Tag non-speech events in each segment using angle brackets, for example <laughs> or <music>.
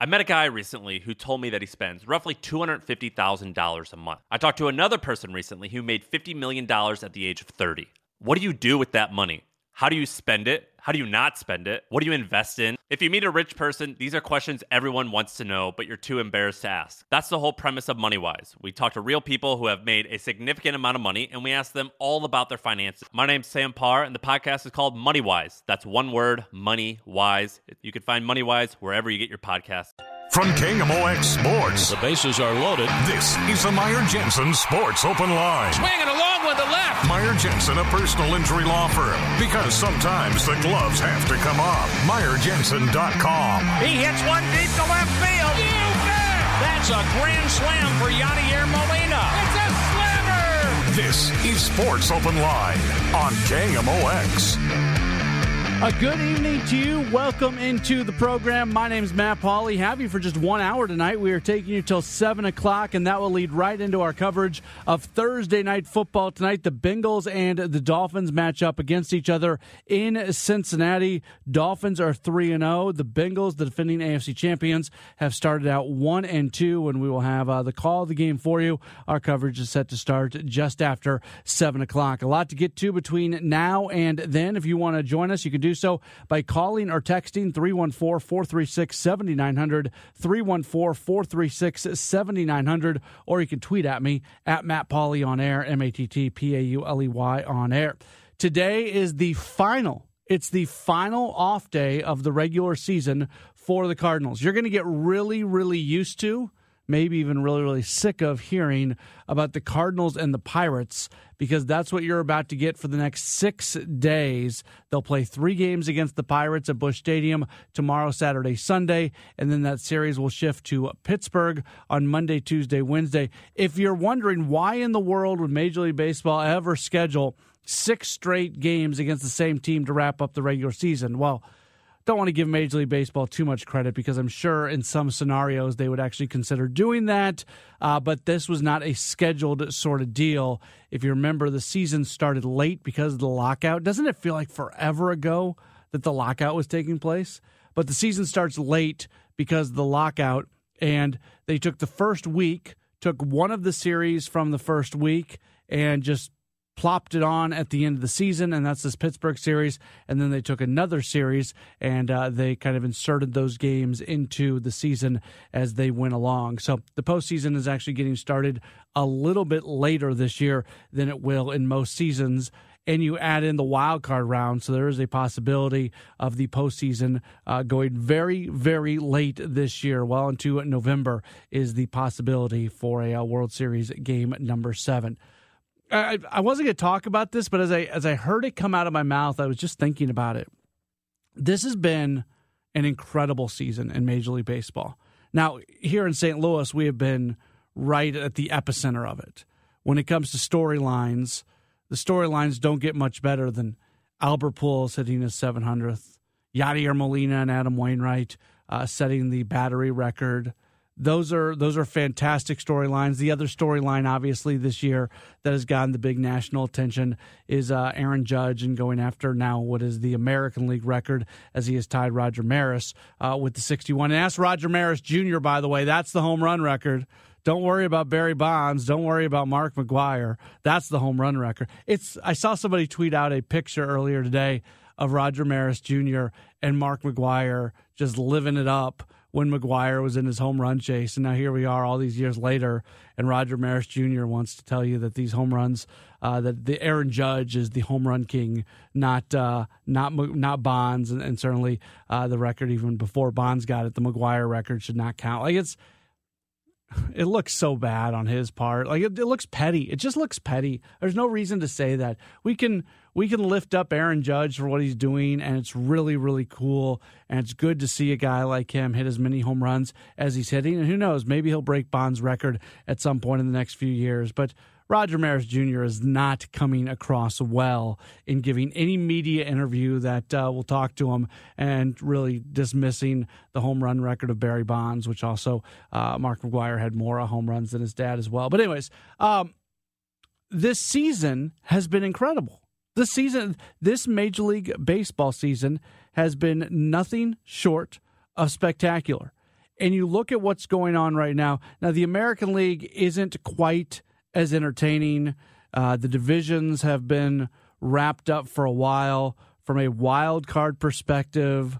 I met a guy recently who told me that he spends roughly $250,000 a month. I talked to another person recently who made $50 million at the age of 30. What do you do with that money? How do you spend it? How do you not spend it? What do you invest in? If you meet a rich person, these are questions everyone wants to know, but you're too embarrassed to ask. That's the whole premise of MoneyWise. We talk to real people who have made a significant amount of money and we ask them all about their finances. My name's Sam Parr and the podcast is called MoneyWise. That's one word, Money Wise. You can find MoneyWise wherever you get your podcasts. From KMOX Sports, The bases are loaded. this is the Meyer Jensen Sports Open Line. Swinging along with the left. Meyer Jensen, a personal injury law firm. Because sometimes the gloves have to come off. MeyerJensen.com. He hits one deep to left field. You bet. That's a grand slam for Yadier Molina. It's a slammer. This is Sports Open Line on KMOX. A good evening to you. Welcome into the program. My name is Matt Pauley. Have you for just one hour tonight. We are taking you till 7 o'clock, and that will lead right into our coverage of Thursday night football tonight. The Bengals and the Dolphins match up against each other in Cincinnati. Dolphins are 3 and 0. The Bengals, the defending AFC champions, have started out 1 and 2, and we will have uh, the call of the game for you. Our coverage is set to start just after 7 o'clock. A lot to get to between now and then. If you want to join us, you can do so by calling or texting 314 436 7900, 314 436 7900, or you can tweet at me at Matt Pauley on air, M A T T P A U L E Y on air. Today is the final. It's the final off day of the regular season for the Cardinals. You're going to get really, really used to maybe even really, really sick of hearing about the Cardinals and the Pirates because that's what you're about to get for the next six days. They'll play three games against the Pirates at Busch Stadium tomorrow, Saturday, Sunday, and then that series will shift to Pittsburgh on Monday, Tuesday, Wednesday. If you're wondering why in the world would Major League Baseball ever schedule six straight games against the same team to wrap up the regular season, well, don't want to give Major League Baseball too much credit because I'm sure in some scenarios they would actually consider doing that. Uh, but this was not a scheduled sort of deal. If you remember, the season started late because of the lockout. Doesn't it feel like forever ago that the lockout was taking place? But the season starts late because of the lockout, and they took the first week, took one of the series from the first week, and just plopped it on at the end of the season, and that's this Pittsburgh series. And then they took another series and uh, they kind of inserted those games into the season as they went along. So the postseason is actually getting started a little bit later this year than it will in most seasons. And you add in the wild card round, so there is a possibility of the postseason uh, going very, very late this year. Well into November is the possibility for a, uh World Series game number seven. I, I wasn't going to talk about this, but as I as I heard it come out of my mouth, I was just thinking about it. This has been an incredible season in Major League Baseball. Now, here in St. Louis, we have been right at the epicenter of it. When it comes to storylines, the storylines don't get much better than Albert Pujols hitting his 700th, Yadier Molina and Adam Wainwright uh, setting the battery record those are those are fantastic storylines. The other storyline, obviously, this year that has gotten the big national attention is uh, Aaron Judge and going after now what is the American League record as he has tied Roger Maris uh, with the 61. And ask Roger Maris Jr. By the way, that's the home run record. Don't worry about Barry Bonds. Don't worry about Mark McGwire. That's the home run record. It's. I saw somebody tweet out a picture earlier today of Roger Maris Jr. and Mark McGwire just living it up when McGwire was in his home run chase. And now here we are all these years later, and Roger Maris Jr. wants to tell you that these home runs, uh, that the Aaron Judge is the home run king, not uh, not not Bonds, and, and certainly uh, the record even before Bonds got it, the McGwire record should not count. Like it's. It looks so bad on his part. Like it, it looks petty. It just looks petty. There's no reason to say that. We can we can lift up Aaron Judge for what he's doing, and it's really, really cool. And it's good to see a guy like him hit as many home runs as he's hitting. And who knows, maybe he'll break Bond's record at some point in the next few years. But Roger Maris Jr. is not coming across well in giving any media interview that uh, will talk to him and really dismissing the home run record of Barry Bonds, which also uh, Mark McGwire had more home runs than his dad as well. But, anyways, um, this season has been incredible. This season, this Major League Baseball season has been nothing short of spectacular. and you look at what's going on right now. Now, the American League isn't quite as entertaining. Uh, the divisions have been wrapped up for a while. From a wild card perspective,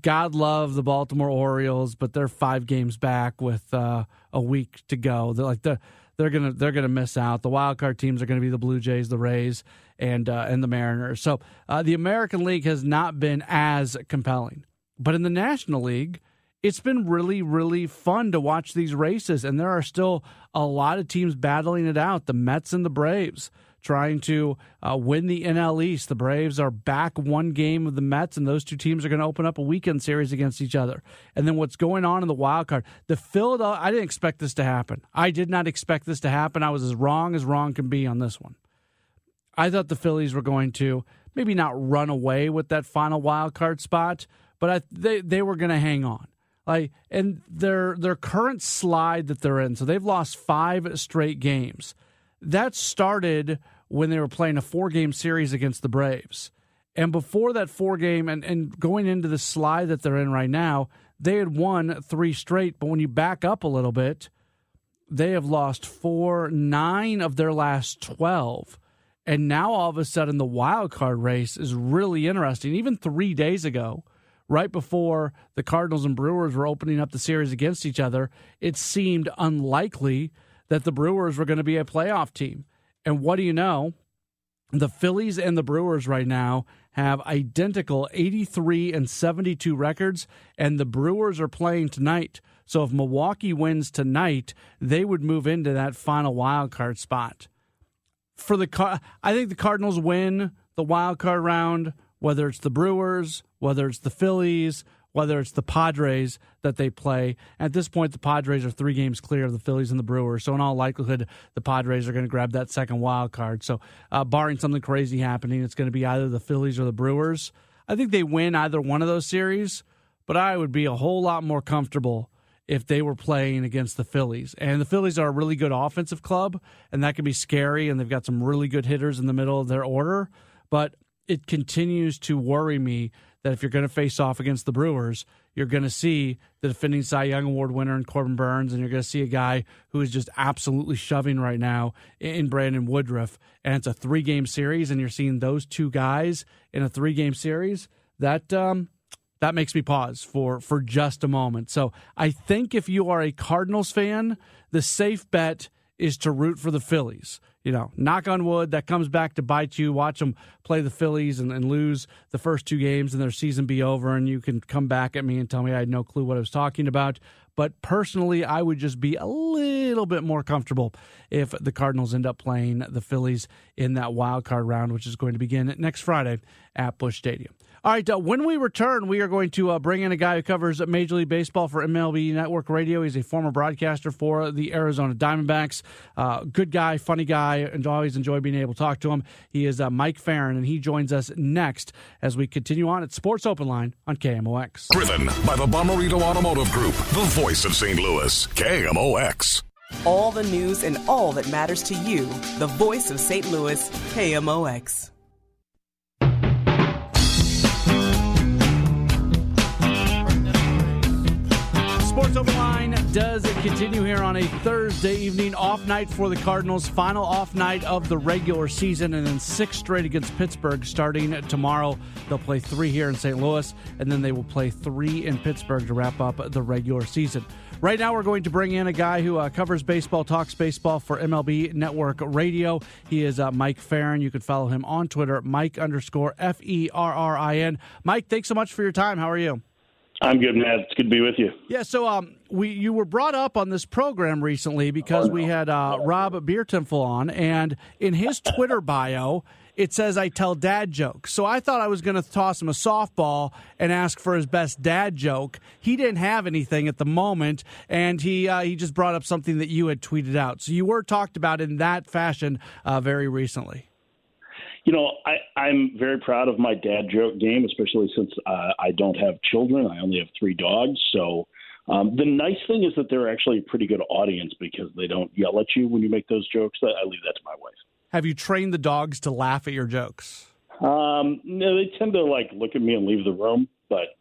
God love the Baltimore Orioles, but they're five games back with uh, a week to go. They're like they're they're gonna they're gonna miss out. The wild card teams are gonna be the Blue Jays, the Rays, and uh, and the Mariners. So uh, the American League has not been as compelling, but in the National League, it's been really really fun to watch these races, and there are still a lot of teams battling it out. The Mets and the Braves trying to uh, win the NL East. The Braves are back one game of the Mets, and those two teams are going to open up a weekend series against each other. And then what's going on in the wild card? The Philadelphia. I didn't expect this to happen. I did not expect this to happen. I was as wrong as wrong can be on this one. I thought the Phillies were going to maybe not run away with that final wild card spot, but I, they they were going to hang on. Like and their their current slide that they're in, so they've lost five straight games. That started when they were playing a four game series against the Braves. And before that four game and, and going into the slide that they're in right now, they had won three straight. But when you back up a little bit, they have lost four, nine of their last 12. And now all of a sudden, the wild card race is really interesting. Even three days ago, right before the Cardinals and Brewers were opening up the series against each other, it seemed unlikely that the Brewers were going to be a playoff team. And what do you know? The Phillies and the Brewers right now have identical 83 and 72 records, and the Brewers are playing tonight. So if Milwaukee wins tonight, they would move into that final wild card spot. For the I think the Cardinals win the wild card round, whether it's the Brewers, whether it's the Phillies, whether it's the Padres that they play. At this point, the Padres are three games clear of the Phillies and the Brewers. So, in all likelihood, the Padres are going to grab that second wild card. So, uh, barring something crazy happening, it's going to be either the Phillies or the Brewers. I think they win either one of those series, but I would be a whole lot more comfortable if they were playing against the Phillies. And the Phillies are a really good offensive club, and that can be scary, and they've got some really good hitters in the middle of their order. But it continues to worry me that if you're going to face off against the Brewers, you're going to see the defending Cy Young Award winner in Corbin Burnes, and you're going to see a guy who is just absolutely shoving right now in Brandon Woodruff. And it's a three game series, and you're seeing those two guys in a three game series. That um, that makes me pause for for just a moment. So I think if you are a Cardinals fan, the safe bet is to root for the Phillies you know, knock on wood, that comes back to bite you. Watch them play the Phillies and, and, lose the first two games and their season be over, and you can come back at me and tell me I had no clue what I was talking about. But personally, I would just be a little bit more comfortable if the Cardinals end up playing the Phillies in that wild card round, which is going to begin next Friday at Busch Stadium. All right, uh, when we return, we are going to uh, bring in a guy who covers Major League Baseball for MLB Network Radio. He's a former broadcaster for the Arizona Diamondbacks. Uh, good guy, funny guy, and always enjoy being able to talk to him. He is uh, Mike Ferrin, and he joins us next as we continue on at Sports Open Line on KMOX. Driven by the Bommarito Automotive Group, the voice of St. Louis, KMOX. All the news and all that matters to you, the voice of St. Louis, KMOX. Sports Line does it continue here on a Thursday evening off night for the Cardinals. Final off night of the regular season, and then six straight against Pittsburgh starting tomorrow. They'll play three here in St. Louis, and then they will play three in Pittsburgh to wrap up the regular season. Right now, we're going to bring in a guy who uh, covers baseball, talks baseball for MLB Network Radio. He is uh, Mike Ferrin. You can follow him on Twitter, Mike underscore F E R R I N. Mike, thanks so much for your time. How are you? I'm good, Matt. It's good to be with you. Yeah, so um, we you were brought up on this program recently because we had uh, Rob Biertempfel on, and in his Twitter bio, it says I tell dad jokes. So I thought I was going to toss him a softball and ask for his best dad joke. He didn't have anything at the moment, and he uh, he just brought up something that you had tweeted out. So you were talked about in that fashion uh, very recently you know, I, I'm very proud of my dad joke game, especially since uh, I don't have children. I only have three dogs. So um, the nice thing is that they're actually a pretty good audience because they don't yell at you when you make those jokes. I leave that to my wife. Have you trained the dogs to laugh at your jokes? Um, no, they tend to like look at me and leave the room, but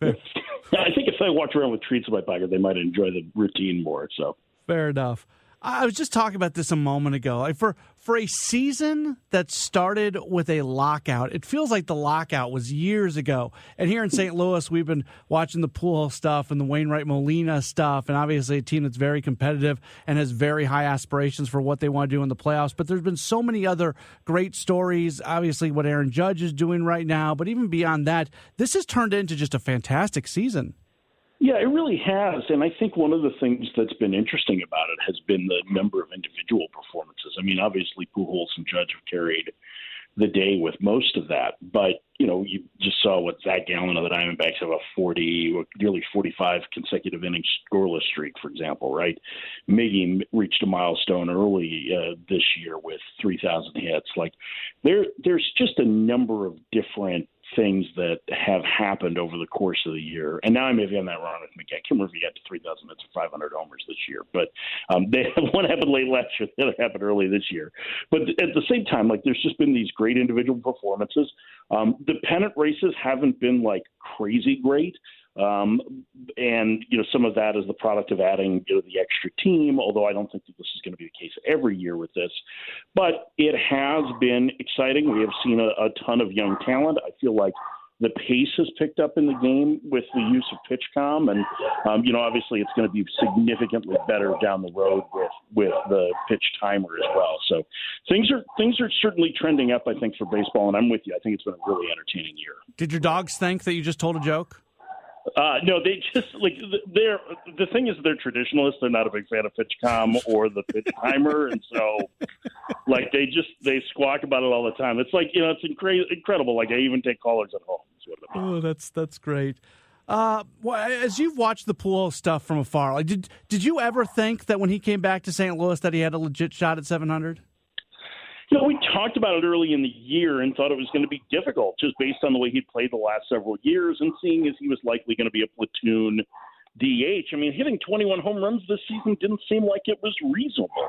<laughs> I think if I walked around with treats in my pocket, they might enjoy the routine more. So fair enough. I was just talking about this a moment ago. Like for for a season that started with a lockout, it feels like the lockout was years ago. And here in St. Louis, we've been watching the pool stuff and the Wainwright Molina stuff, and obviously a team that's very competitive and has very high aspirations for what they want to do in the playoffs. But there's been so many other great stories. Obviously, what Aaron Judge is doing right now, but even beyond that, this has turned into just a fantastic season. Yeah, it really has. And I think one of the things that's been interesting about it has been the number of individual performances. I mean, obviously, Pujols and Judge have carried the day with most of that. But, you know, you just saw what Zac Gallen of the Diamondbacks have a 40, nearly 45 consecutive innings scoreless streak, for example, right? Miggy reached a milestone early uh, this year with 3,000 hits. Like, there, there's just a number of different things that have happened over the course of the year. And now I may have gotten that wrong. I can't remember if he got to 3,000 hits or 500 homers this year. But um, <laughs> they, one happened late last year, the other happened early this year. But at the same time, like there's just been these great individual performances. Um, the pennant races haven't been like crazy great. Um, and you know some of that is the product of adding you know, the extra team. Although I don't think that this is going to be the case every year with this, but it has been exciting. We have seen a, a ton of young talent. I feel like the pace has picked up in the game with the use of PitchCom, and um, you know obviously it's going to be significantly better down the road with with the pitch timer as well. So things are things are certainly trending up. I think for baseball, and I'm with you. I think it's been a really entertaining year. Did your dogs think that you just told a joke? Uh, no, they just like they're the thing is they're traditionalists. They're not a big fan of PitchCom or the pitch timer, and so like they just they squawk about it all the time. It's like you know it's incre- incredible. Like I even take callers at home. Oh, that's that's great. Uh, well, as you've watched the pool stuff from afar, like did did you ever think that when he came back to St. Louis that he had a legit shot at seven hundred? You know, we talked about it early in the year and thought it was going to be difficult just based on the way he'd played the last several years and seeing as he was likely going to be a platoon DH. I mean, hitting 21 home runs this season didn't seem like it was reasonable.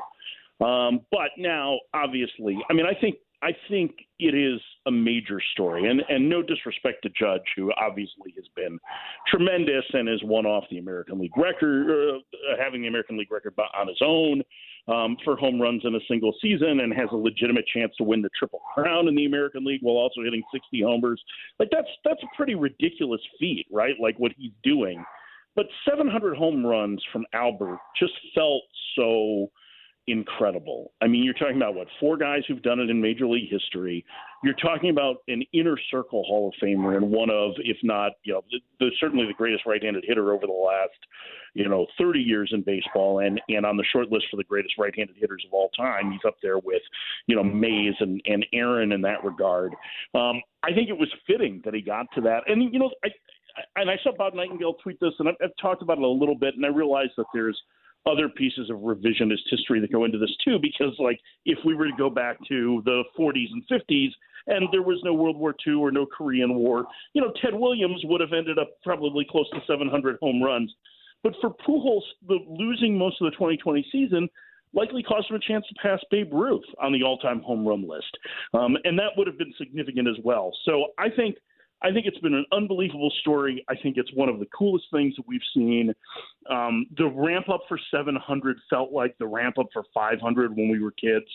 Um, but now, obviously, I mean, I think I think it is a major story, and and no disrespect to Judge, who obviously has been tremendous and has won off the American League record, uh, having the American League record on his own um, for home runs in a single season, and has a legitimate chance to win the Triple Crown in the American League while also hitting 60 homers. Like that's that's a pretty ridiculous feat, right? Like what he's doing. But 700 home runs from Albert just felt so incredible. I mean, you're talking about what four guys who've done it in Major League history. You're talking about an inner circle Hall of Famer and one of, if not, you know, the, the, certainly the greatest right-handed hitter over the last, you know, 30 years in baseball, and and on the short list for the greatest right-handed hitters of all time. He's up there with, you know, Mays and and Aaron in that regard. Um, I think it was fitting that he got to that, and you know, I. And I saw Bob Nightingale tweet this, and I've, I've talked about it a little bit, and I realized that there's other pieces of revisionist history that go into this too, because like if we were to go back to the 40s and 50s and there was no World War II or no Korean War, you know, Ted Williams would have ended up probably close to 700 home runs. But for Pujols, the losing most of the 2020 season likely cost him a chance to pass Babe Ruth on the all-time home run list, um, and that would have been significant as well. So I think I think it's been an unbelievable story. I think it's one of the coolest things that we've seen. Um, the ramp up for 700 felt like the ramp up for 500 when we were kids.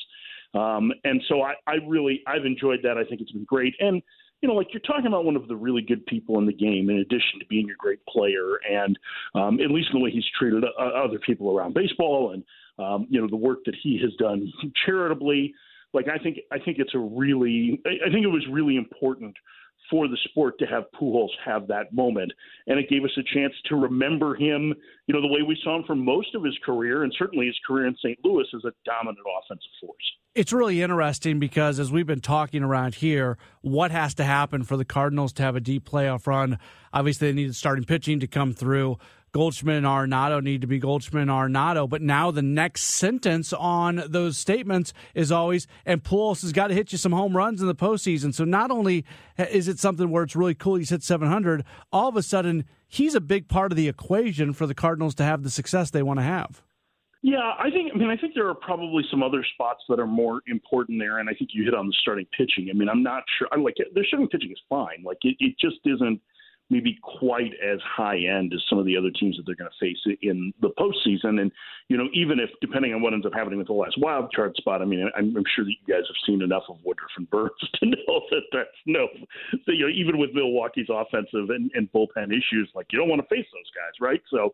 Um, and so I, I really, I've enjoyed that. I think it's been great. And, you know, like you're talking about one of the really good people in the game, in addition to being a great player, and um, at least in the way he's treated uh, other people around baseball, and um, you know the work that he has done charitably. Like I think, I think it's a really, I think it was really important for the sport to have Pujols have that moment. And it gave us a chance to remember him, you know, the way we saw him for most of his career and certainly his career in St. Louis as a dominant offensive force. It's really interesting because as we've been talking around here, what has to happen for the Cardinals to have a deep playoff run? Obviously, they need starting pitching to come through. Goldschmidt and Arenado need to be Goldschmidt and Arenado. But now the next sentence on those statements is always, and Pujols has got to hit you some home runs in the postseason. So not only is it something where it's really cool he's hit 700, all of a sudden he's a big part of the equation for the Cardinals to have the success they want to have. Yeah, I think. I mean, I think there are probably some other spots that are more important there, and I think you hit on the starting pitching. I mean, I'm not sure. I'm like it. The starting pitching is fine. Like it, it just isn't maybe quite as high end as some of the other teams that they're going to face in the postseason. And you know, even if depending on what ends up happening with the last wild card spot, I mean, I'm, I'm sure that you guys have seen enough of Woodruff and Burnes <laughs> to know that that's no, that, you know, even with Milwaukee's offensive and, and bullpen issues, like you don't want to face those guys, right? So,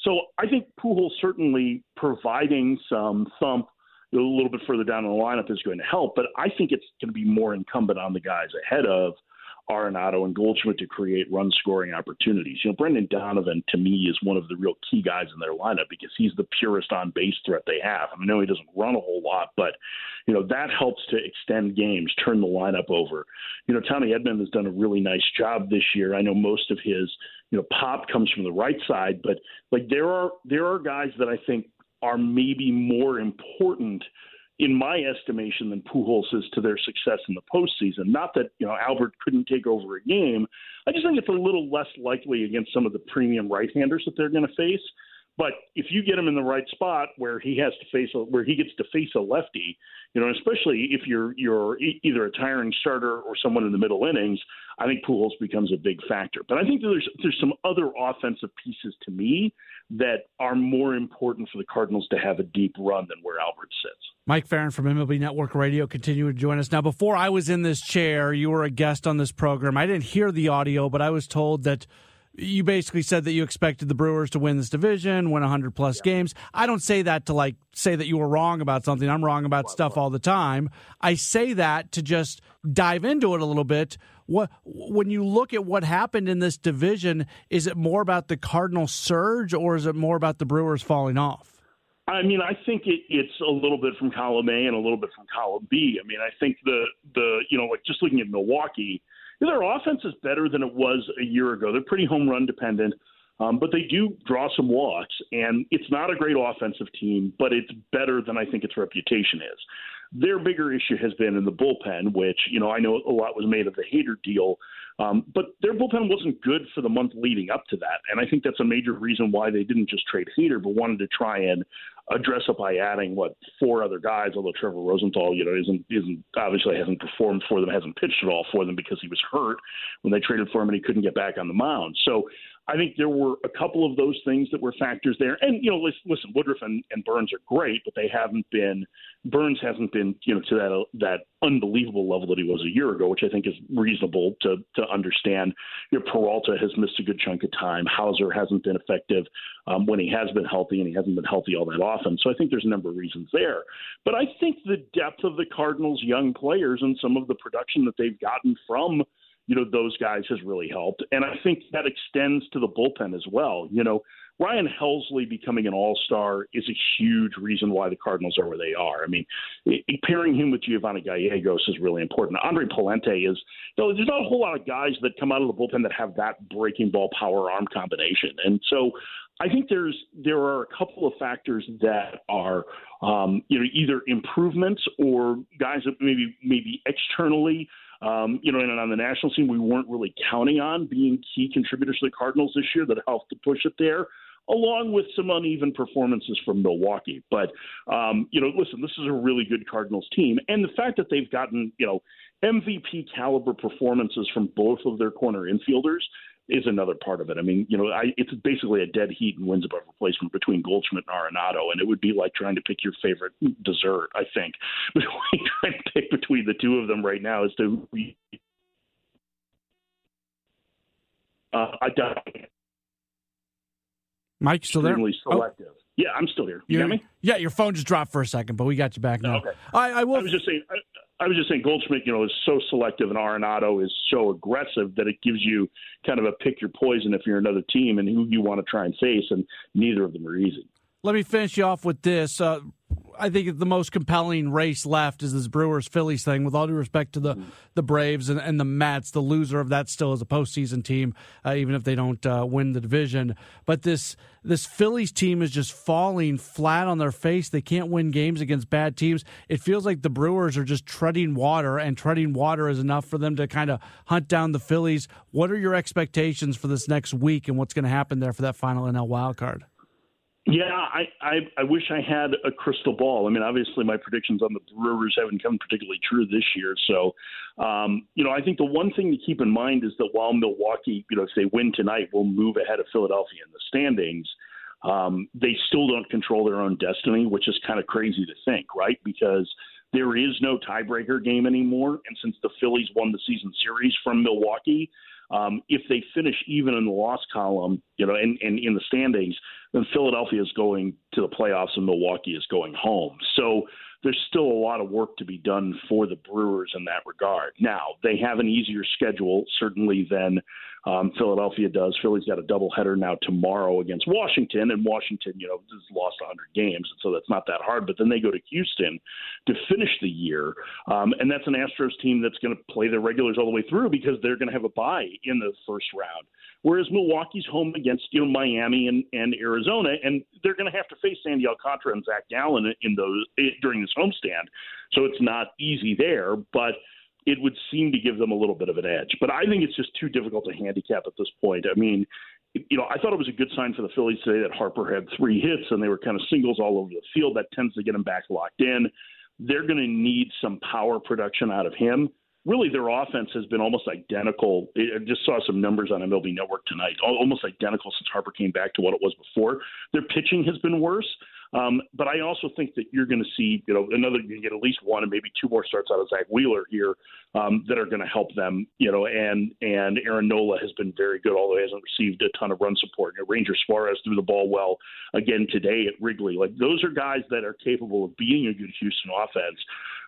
so I think Pujols certainly providing some thump a little bit further down in the lineup is going to help, but I think it's going to be more incumbent on the guys ahead of Arenado and Goldschmidt to create run scoring opportunities. You know, Brendan Donovan to me is one of the real key guys in their lineup because he's the purest on base threat they have. I, know he doesn't run a whole lot, but you know that helps to extend games, turn the lineup over. You know, Tommy Edman has done a really nice job this year. I know most of his you know pop comes from the right side, but like there are there are guys that I think are maybe more important in my estimation, than Pujols is to their success in the postseason. Not that you know Albert couldn't take over a game. I just think it's a little less likely against some of the premium right-handers that they're going to face. But if you get him in the right spot where he has to face a, where he gets to face a lefty, you know, especially if you're you're either a tiring starter or someone in the middle innings, I think Pujols becomes a big factor. But I think there's there's some other offensive pieces to me that are more important for the Cardinals to have a deep run than where Albert sits. Mike Ferrin from MLB Network Radio continuing to join us. Now, before I was in this chair, you were a guest on this program. I didn't hear the audio, but I was told that you basically said that you expected the Brewers to win this division, win 100 plus yeah. games. I don't say that to like say that you were wrong about something. I'm wrong about stuff all the time. I say that to just dive into it a little bit. What when you look at what happened in this division, is it more about the Cardinal surge or is it more about the Brewers falling off? I mean, I think it, it's a little bit from column A and a little bit from column B. I mean, I think the the you know like just looking at Milwaukee, their offense is better than it was a year ago. They're pretty home run dependent. Um, but they do draw some walks, and it's not a great offensive team, but it's better than I think its reputation is. Their bigger issue has been in the bullpen, which, you know, I know a lot was made of the Hader deal, um, but their bullpen wasn't good for the month leading up to that. And I think that's a major reason why they didn't just trade Hader, but wanted to try and address it by adding what four other guys. Although Trevor Rosenthal, you know, isn't isn't obviously hasn't performed for them, hasn't pitched at all for them because he was hurt when they traded for him and he couldn't get back on the mound. So I think there were a couple of those things that were factors there. And, you know, listen, Woodruff and, and Burnes are great, but they haven't been, Burnes hasn't been, you know, to that, that unbelievable level that he was a year ago, which I think is reasonable to, to understand. You know, Peralta has missed a good chunk of time. Houser hasn't been effective um, when he has been healthy, and he hasn't been healthy all that often. So I think there's a number of reasons there. But I think the depth of the Cardinals' young players and some of the production that they've gotten from – you know, those guys has really helped. And I think that extends to the bullpen as well. You know, Ryan Helsley becoming an all star is a huge reason why the Cardinals are where they are. I mean, pairing him with Giovanni Gallegos is really important. Andre Pallante is, you know, there's not a whole lot of guys that come out of the bullpen that have that breaking ball power arm combination. And so I think there's there are a couple of factors that are um, you know either improvements or guys that maybe maybe externally um, you know, and on the national scene, we weren't really counting on being key contributors to the Cardinals this year that helped to push it there along with some uneven performances from Milwaukee. But um, you know, listen, this is a really good Cardinals team, and the fact that they've gotten you know MVP caliber performances from both of their corner infielders is another part of it. I mean, you know, I, it's basically a dead heat and wins above replacement between Goldschmidt and Arenado, and it would be like trying to pick your favorite dessert. I think, <laughs> but trying to pick between the two of them right now as to. Uh, I doubt. Mike, still there? Selective. Oh. Yeah, I'm still here. You hear me? Yeah, your phone just dropped for a second, but we got you back now. Okay. I, I will. I was just saying. I, I was just saying Goldschmidt, you know, is so selective, and Arenado is so aggressive that it gives you kind of a pick your poison if you're another team and who you want to try and face, and neither of them are easy. Let me finish you off with this. Uh, I think the most compelling race left is this Brewers Phillies thing. With all due respect to the mm-hmm. the Braves and, and the Mets, the loser of that still is a postseason team, uh, even if they don't uh, win the division. But this this Phillies team is just falling flat on their face. They can't win games against bad teams. It feels like the Brewers are just treading water, and treading water is enough for them to kind of hunt down the Phillies. What are your expectations for this next week, and what's going to happen there for that final NL wild card? Yeah, I, I I wish I had a crystal ball. I mean, obviously my predictions on the Brewers haven't come particularly true this year. So, um, you know, I think the one thing to keep in mind is that while Milwaukee, you know, if they win tonight, will move ahead of Philadelphia in the standings. Um, they still don't control their own destiny, which is kind of crazy to think, right? Because there is no tiebreaker game anymore, and since the Phillies won the season series from Milwaukee, um, if they finish even in the loss column, you know, and, and in the standings, then Philadelphia is going to the playoffs and Milwaukee is going home. So there's still a lot of work to be done for the Brewers in that regard. Now, they have an easier schedule, certainly, than um, Philadelphia does. Philly's got a doubleheader now tomorrow against Washington, and Washington, you know, has lost 100 games, so that's not that hard. But then they go to Houston to finish the year, um, and that's an Astros team that's going to play their regulars all the way through because they're going to have a bye in the first round. Whereas Milwaukee's home against you know Miami and, and Arizona, and they're going to have to face Sandy Alcantara and Zac Gallen in those during this homestand, so it's not easy there, but it would seem to give them a little bit of an edge. But I think it's just too difficult to handicap at this point. I mean, you know, I thought it was a good sign for the Phillies today that Harper had three hits and they were kind of singles all over the field. That tends to get them back locked in. They're going to need some power production out of him. Really, their offense has been almost identical. I just saw some numbers on MLB Network tonight, almost identical since Harper came back to what it was before. Their pitching has been worse. Um, but I also think that you're going to see, you know, another you get at least one and maybe two more starts out of Zack Wheeler here um, that are going to help them, you know, and and Aaron Nola has been very good, although he hasn't received a ton of run support. You know, Ranger Suarez threw the ball well again today at Wrigley. Like those are guys that are capable of being a good Houston offense.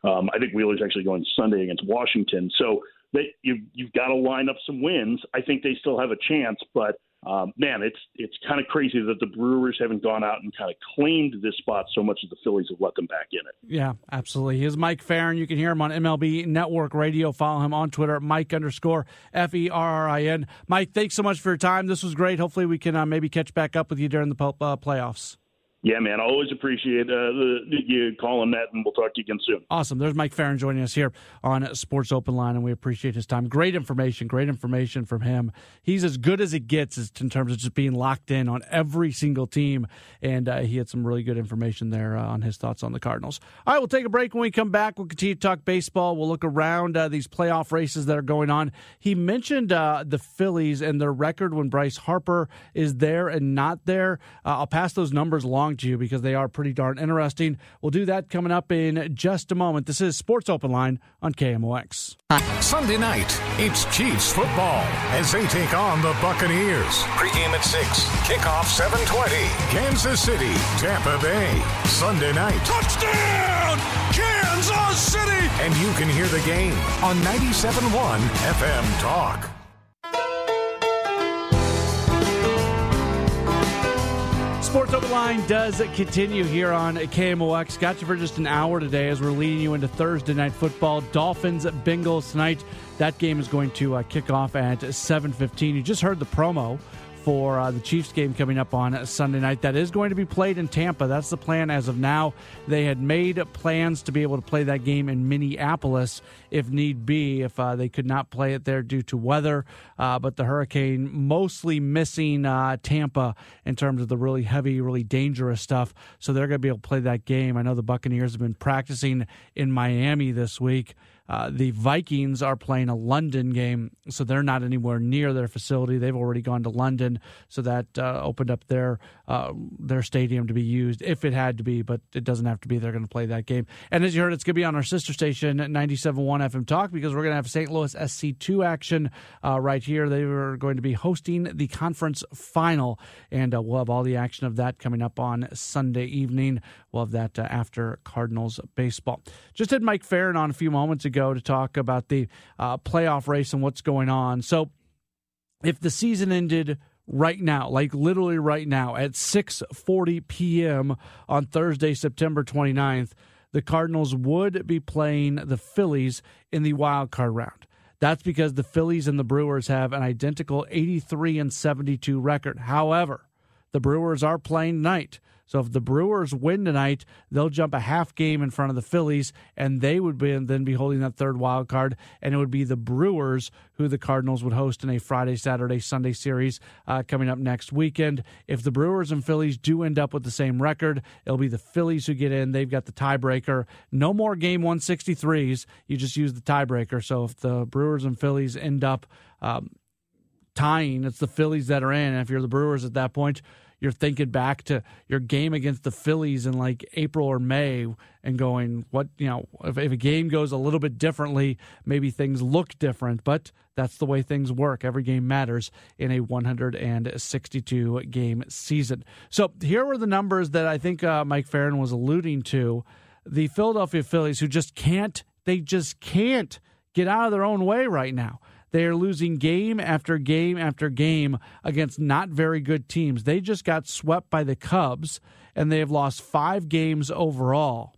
Um, I think Wheeler's actually going Sunday against Washington, so that you you've got to line up some wins. I think they still have a chance, but um, man, it's it's kind of crazy that the Brewers haven't gone out and kind of claimed this spot so much as the Phillies have let them back in it. Yeah, absolutely. He's Mike Ferrin. You can hear him on MLB Network Radio. Follow him on Twitter, Mike underscore F E R R I N. Mike, thanks so much for your time. This was great. Hopefully, we can uh, maybe catch back up with you during the uh, playoffs. Yeah, man. I always appreciate uh, the, you calling that, and we'll talk to you again soon. Awesome. There's Mike Ferrin joining us here on Sports Open Line, and we appreciate his time. Great information, great information from him. He's as good as it gets in terms of just being locked in on every single team, and uh, he had some really good information there uh, on his thoughts on the Cardinals. All right, we'll take a break. When we come back, we'll continue to talk baseball. We'll look around uh, these playoff races that are going on. He mentioned uh, the Phillies and their record when Bryce Harper is there and not there. Uh, I'll pass those numbers along to you because they are pretty darn interesting. We'll do that coming up in just a moment. This is Sports Open Line on KMOX. Sunday night, it's Chiefs football as they take on the Buccaneers. Pregame at 6, kickoff 720. Kansas City, Tampa Bay. Sunday night. Touchdown! Kansas City! And you can hear the game on 97.1 FM Talk. Sports Open Line does continue here on KMOX. Got you for just an hour today as we're leading you into Thursday night football. Dolphins Bengals tonight. That game is going to uh, kick off at 7:15. You just heard the promo for uh, the Chiefs game coming up on Sunday night. That is going to be played in Tampa. That's the plan as of now. They had made plans to be able to play that game in Minneapolis if need be, if uh, they could not play it there due to weather. Uh, but the hurricane mostly missing uh, Tampa in terms of the really heavy, really dangerous stuff. So they're going to be able to play that game. I know the Buccaneers have been practicing in Miami this week. Uh, the Vikings are playing a London game, so they're not anywhere near their facility. They've already gone to London, so that uh, opened up their uh, their stadium to be used if it had to be, but it doesn't have to be. They're going to play that game. And as you heard, it's going to be on our sister station, 97.1 FM Talk, because we're going to have St. Louis SC2 action uh, right here. They are going to be hosting the conference final, and uh, we'll have all the action of that coming up on Sunday evening. We'll have that after Cardinals baseball. Just had Mike Ferrin on a few moments ago to talk about the uh, playoff race and what's going on. So, if the season ended right now, like literally right now at 6:40 p.m. on Thursday, September 29th, the Cardinals would be playing the Phillies in the wild card round. That's because the Phillies and the Brewers have an identical 83 and 72 record. However, The Brewers are playing tonight. So if the Brewers win tonight, they'll jump a half game in front of the Phillies, and they would be, then be holding that third wild card. And it would be the Brewers who the Cardinals would host in a Friday, Saturday, Sunday series uh, coming up next weekend. If the Brewers and Phillies do end up with the same record, it'll be the Phillies who get in. They've got the tiebreaker. No more game 163s. You just use the tiebreaker. So if the Brewers and Phillies end up um, tying, it's the Phillies that are in. And if you're the Brewers at that point, you're thinking back to your game against the Phillies in like April or May and going, what, you know, if, if, a game goes a little bit differently, maybe things look different, but that's the way things work. Every game matters in a 162 game season. So here were the numbers that I think uh, Mike Ferrin was alluding to. The Philadelphia Phillies, who just can't, they just can't get out of their own way right now. They are losing game after game after game against not very good teams. They just got swept by the Cubs, and they have lost five games overall.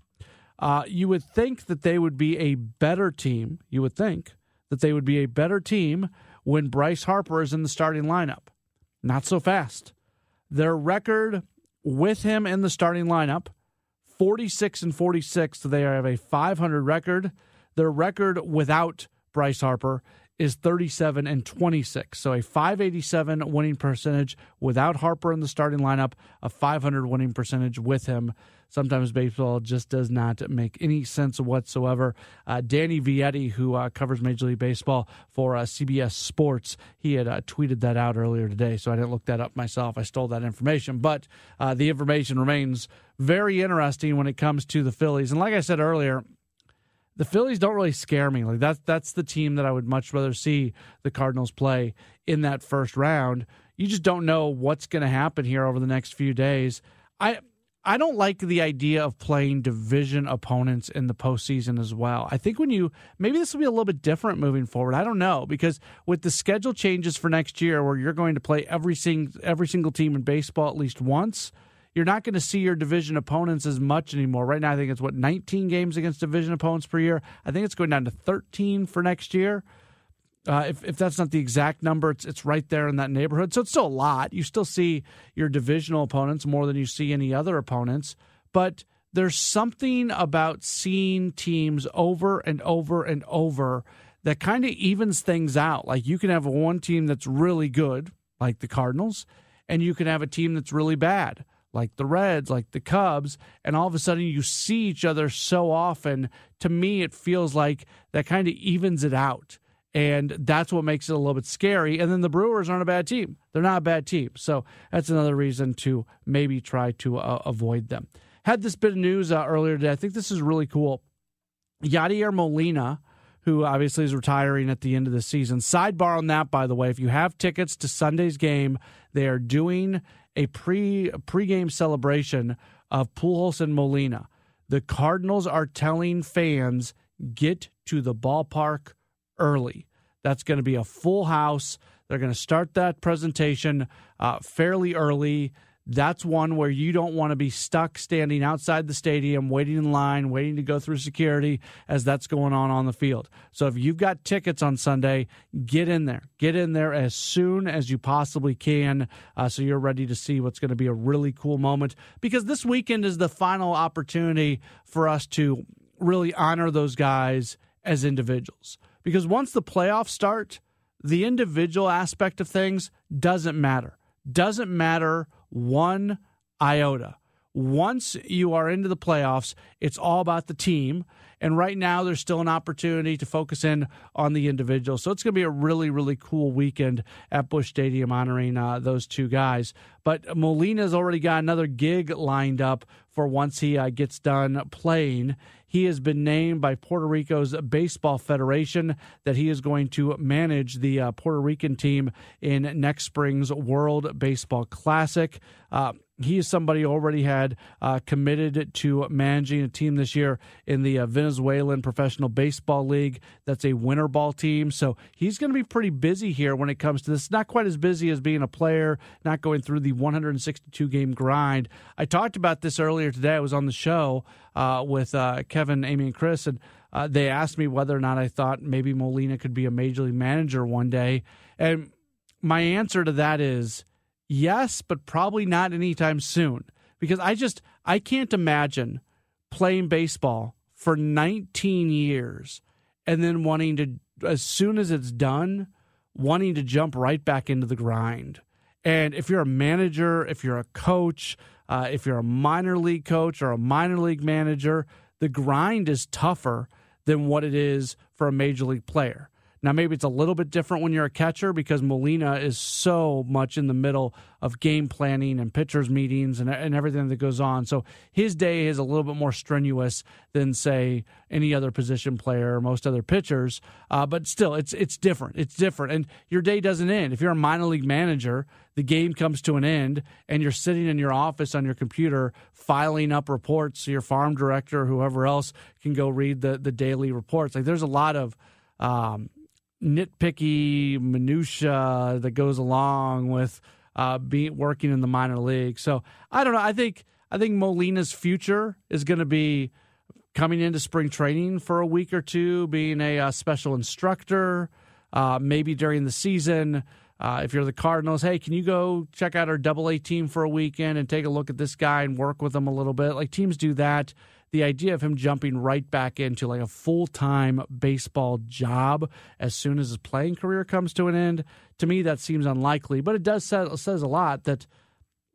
Uh, you would think that they would be a better team. You would think that they would be a better team when Bryce Harper is in the starting lineup. Not so fast. Their record with him in the starting lineup 46 and 46. So they have a 500 record. Their record without Bryce Harper is 37 and 26. So a 587 winning percentage without Harper in the starting lineup, a 500 winning percentage with him. Sometimes baseball just does not make any sense whatsoever. Uh, Danny Vietti, who uh, covers Major League Baseball for uh, CBS Sports, he had uh, tweeted that out earlier today, so I didn't look that up myself. I stole that information, but uh, the information remains very interesting when it comes to the Phillies. And like I said earlier, the Phillies don't really scare me. Like that's that's the team that I would much rather see the Cardinals play in that first round. You just don't know what's going to happen here over the next few days. I I don't like the idea of playing division opponents in the postseason as well. I think when you maybe this will be a little bit different moving forward. I don't know because with the schedule changes for next year, where you're going to play every sing, every single team in baseball at least once you're not going to see your division opponents as much anymore. Right now, I think it's what 19 games against division opponents per year. I think it's going down to 13 for next year. Uh, if, if that's not the exact number, it's it's right there in that neighborhood. So it's still a lot. You still see your divisional opponents more than you see any other opponents, but there's something about seeing teams over and over and over that kind of evens things out. Like you can have one team that's really good, like the Cardinals, and you can have a team that's really bad, like the Reds, like the Cubs, and all of a sudden you see each other so often. To me, it feels like that kind of evens it out. And that's what makes it a little bit scary. And then the Brewers aren't a bad team. They're not a bad team. So that's another reason to maybe try to uh, avoid them. Had this bit of news uh, earlier today. I think this is really cool. Yadier Molina, who obviously is retiring at the end of the season. Sidebar on that, by the way, if you have tickets to Sunday's game, they are doing a pre pregame celebration of Pujols and Molina. The Cardinals are telling fans get to the ballpark early. That's going to be a full house. They're going to start that presentation uh, fairly early that's one where you don't want to be stuck standing outside the stadium, waiting in line, waiting to go through security as that's going on on the field. So if you've got tickets on Sunday, get in there. Get in there as soon as you possibly can uh, so you're ready to see what's going to be a really cool moment because this weekend is the final opportunity for us to really honor those guys as individuals. Because once the playoffs start, the individual aspect of things doesn't matter. Doesn't matter one iota. Once you are into the playoffs, it's all about the team. And right now, there's still an opportunity to focus in on the individual. So it's going to be a really, really cool weekend at Busch Stadium honoring uh, those two guys. But Molina's already got another gig lined up for once he uh, gets done playing. He has been named by Puerto Rico's Baseball Federation that he is going to manage the uh, Puerto Rican team in next spring's World Baseball Classic. Uh, he is somebody already had uh, committed to managing a team this year in the uh, Venezuelan Professional Baseball League. That's a winter ball team. So he's going to be pretty busy here when it comes to this. Not quite as busy as being a player, not going through the 162 game grind. I talked about this earlier today. I was on the show uh, with uh, Kevin, Amy, and Chris, and uh, they asked me whether or not I thought maybe Molina could be a major league manager one day. And my answer to that is Yes, but probably not anytime soon because I just I can't imagine playing baseball for 19 years and then wanting to as soon as it's done wanting to jump right back into the grind. And if you're a manager, if you're a coach, uh, if you're a minor league coach or a minor league manager, the grind is tougher than what it is for a major league player. Now, maybe it's a little bit different when you're a catcher because Molina is so much in the middle of game planning and pitchers' meetings and, and everything that goes on. So his day is a little bit more strenuous than, say, any other position player or most other pitchers. Uh, but still, it's it's different. It's different. And your day doesn't end. If you're a minor league manager, the game comes to an end and you're sitting in your office on your computer filing up reports so your farm director or whoever else can go read the, the daily reports. Like there's a lot of um, nitpicky minutia that goes along with uh, being working in the minor league. So I don't know. I think I think Molina's future is going to be coming into spring training for a week or two, being a, uh, special instructor, uh, maybe during the season. Uh, if you're the Cardinals, hey, can you go check out our Double A team for a weekend and take a look at this guy and work with him a little bit? Like teams do that the idea of him jumping right back into like a full time baseball job as soon as his playing career comes to an end, to me that seems unlikely. But it does say, says a lot that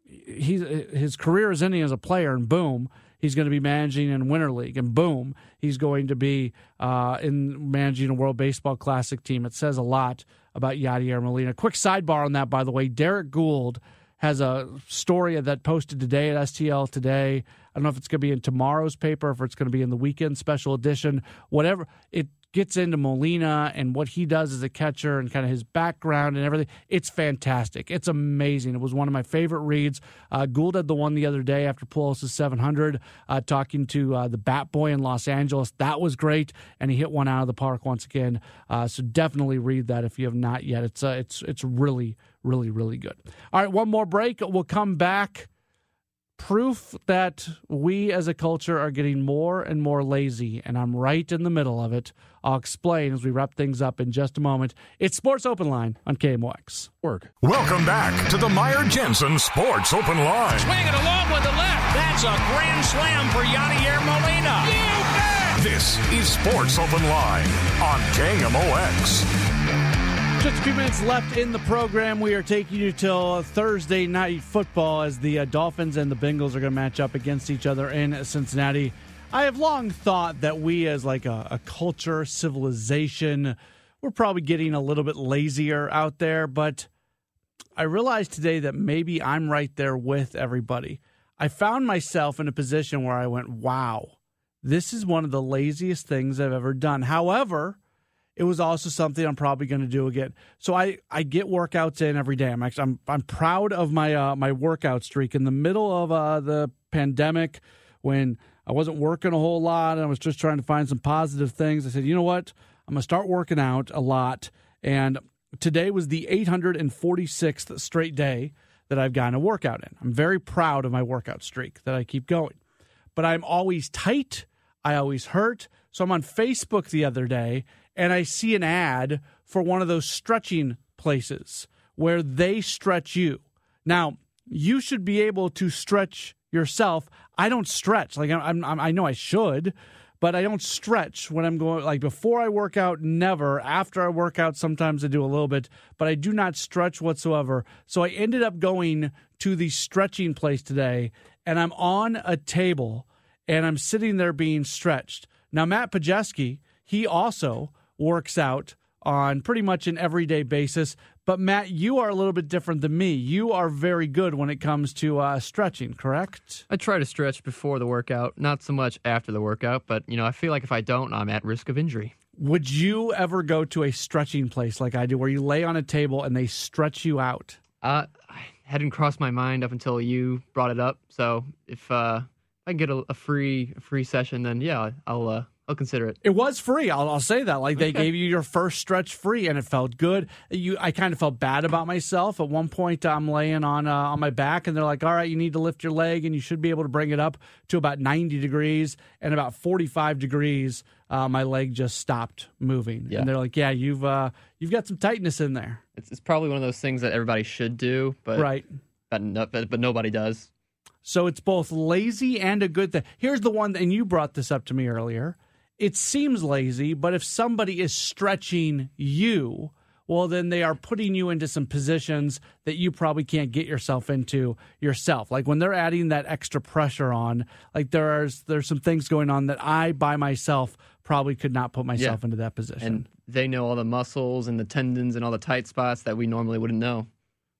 he's his career is ending as a player, and boom, he's going to be managing in Winter League, and boom, he's going to be uh, in managing a World Baseball Classic team. It says a lot about Yadier Molina. Quick sidebar on that, by the way, Derrick Goold has a story that posted today at STL today. I don't know if it's going to be in tomorrow's paper, if it's going to be in the weekend special edition, whatever. It gets into Molina and what he does as a catcher and kind of his background and everything. It's fantastic. It's amazing. It was one of my favorite reads. Uh, Goold had the one the other day after Pujols' 700, uh, talking to uh, the Bat Boy in Los Angeles. That was great, and he hit one out of the park once again. Uh, so definitely read that if you have not yet. It's uh, it's it's really really, really good. All right, one more break. We'll come back. Proof that we as a culture are getting more and more lazy, and I'm right in the middle of it. I'll explain as we wrap things up in just a moment. It's Sports Open Line on KMOX. Work. Welcome back to the Meyer Jensen Sports Open Line. Swinging along with the left. That's a grand slam for Yadier Molina. You bet! This is Sports Open Line on KMOX. Just a few minutes left in the program. We are taking you till Thursday night football as the uh, Dolphins and the Bengals are going to match up against each other in Cincinnati. I have long thought that we, as like a, a culture, civilization, we're probably getting a little bit lazier out there. But I realized today that maybe I'm right there with everybody. I found myself in a position where I went, "Wow, this is one of the laziest things I've ever done." However it was also something I'm probably going to do again. So I, I get workouts in every day. I'm actually I'm I'm proud of my uh, my workout streak in the middle of uh, the pandemic when I wasn't working a whole lot and I was just trying to find some positive things. I said, you know what, I'm gonna start working out a lot. And today was the 846th straight day that I've gotten a workout in. I'm very proud of my workout streak that I keep going. But I'm always tight. I always hurt. So I'm on Facebook the other day and I see an ad for one of those stretching places where they stretch you. Now, you should be able to stretch yourself. I don't stretch. Like I'm, I'm, i know I should, but I don't stretch when I'm going. Like before I work out, never. After I work out, sometimes I do a little bit, but I do not stretch whatsoever. So I ended up going to the stretching place today, and I'm on a table, and I'm sitting there being stretched. Now Matt Pajeski, he also works out on pretty much an everyday basis. But Matt, you are a little bit different than me. You are very good when it comes to uh, stretching, correct? I try to stretch before the workout, not so much after the workout. But you know, I feel like if I don't, I'm at risk of injury. Would you ever go to a stretching place like I do, where you lay on a table and they stretch you out? Uh, I hadn't crossed my mind up until you brought it up. So if uh, I can get a, a free a free session, then yeah, I'll uh, I'll consider it. It was free. I'll, I'll say that. Like they okay. gave you your first stretch free, and it felt good. You, I kind of felt bad about myself. At one point, I'm laying on uh, on my back, and they're like, "All right, you need to lift your leg, and you should be able to bring it up to about 90 degrees." And about 45 degrees, uh, my leg just stopped moving. Yeah. And they're like, "Yeah, you've uh, you've got some tightness in there." It's, it's probably one of those things that everybody should do, but right. but, but, but nobody does. So it's both lazy and a good thing. Here's the one, and you brought this up to me earlier. It seems lazy, but if somebody is stretching you, well, then they are putting you into some positions that you probably can't get yourself into yourself. Like when they're adding that extra pressure on, like there's there's some things going on that I by myself probably could not put myself yeah. into that position. And they know all the muscles and the tendons and all the tight spots that we normally wouldn't know.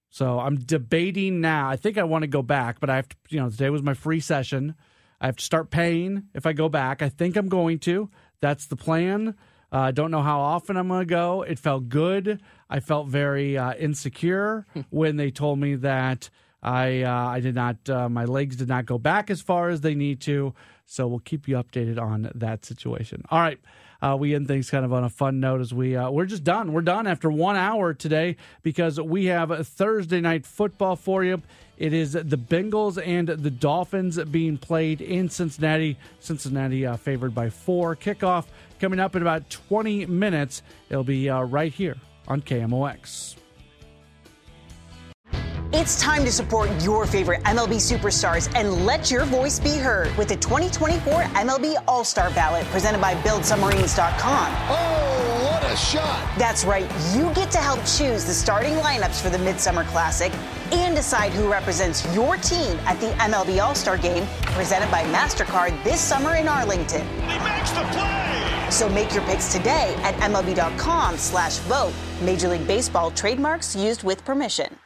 So I'm debating now. I think I want to go back, but I have to, you know, today was my free session. I have to start paying if I go back. I think I'm going to. That's the plan. I uh, don't know how often I'm going to go. It felt good. I felt very uh, insecure <laughs> when they told me that I uh, I did not uh, my legs did not go back as far as they need to. So we'll keep you updated on that situation. All right uh, we end things kind of on a fun note as we uh, we're just done. We're done after one hour today because we have Thursday night football for you. It is the Bengals and the Dolphins being played in Cincinnati. Cincinnati uh, favored by four. Kickoff coming up in about 20 minutes. It'll be uh, right here on KMOX. It's time to support your favorite MLB superstars and let your voice be heard with the 2024 MLB All Star Ballot presented by BuildSubmarines.com. Oh, what a shot! That's right. You get to help choose the starting lineups for the Midsummer Classic and decide who represents your team at the MLB All Star Game presented by MasterCard this summer in Arlington. He makes the play! So make your picks today at MLB.com slash vote. Major League Baseball trademarks used with permission.